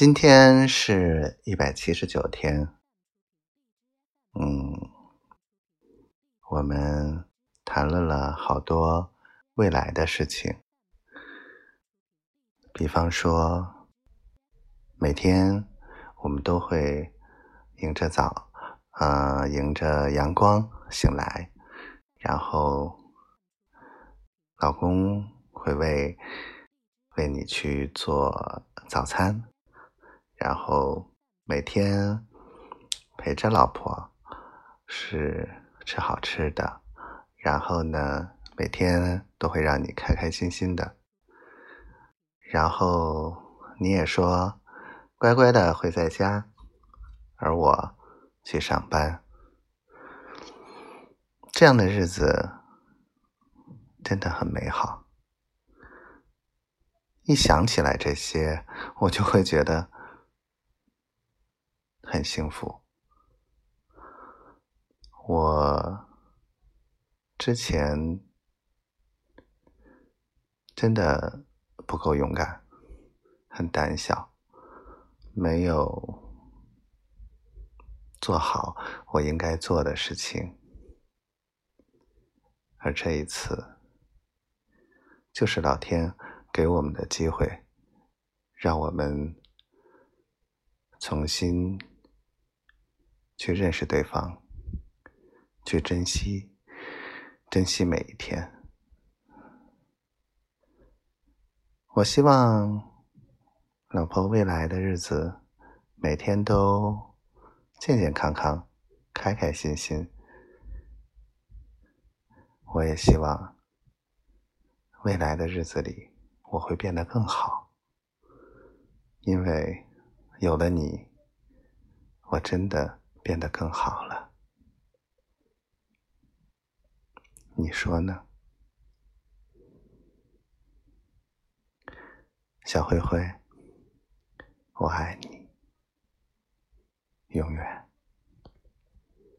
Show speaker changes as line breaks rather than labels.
今天是一百七十九天，嗯，我们谈论了好多未来的事情，比方说，每天我们都会迎着早，呃，迎着阳光醒来，然后老公会为为你去做早餐。然后每天陪着老婆是吃好吃的，然后呢，每天都会让你开开心心的。然后你也说乖乖的会在家，而我去上班，这样的日子真的很美好。一想起来这些，我就会觉得。很幸福。我之前真的不够勇敢，很胆小，没有做好我应该做的事情。而这一次，就是老天给我们的机会，让我们重新。去认识对方，去珍惜，珍惜每一天。我希望老婆未来的日子每天都健健康康、开开心心。我也希望未来的日子里我会变得更好，因为有了你，我真的。变得更好了，你说呢，小灰灰？我爱你，永远。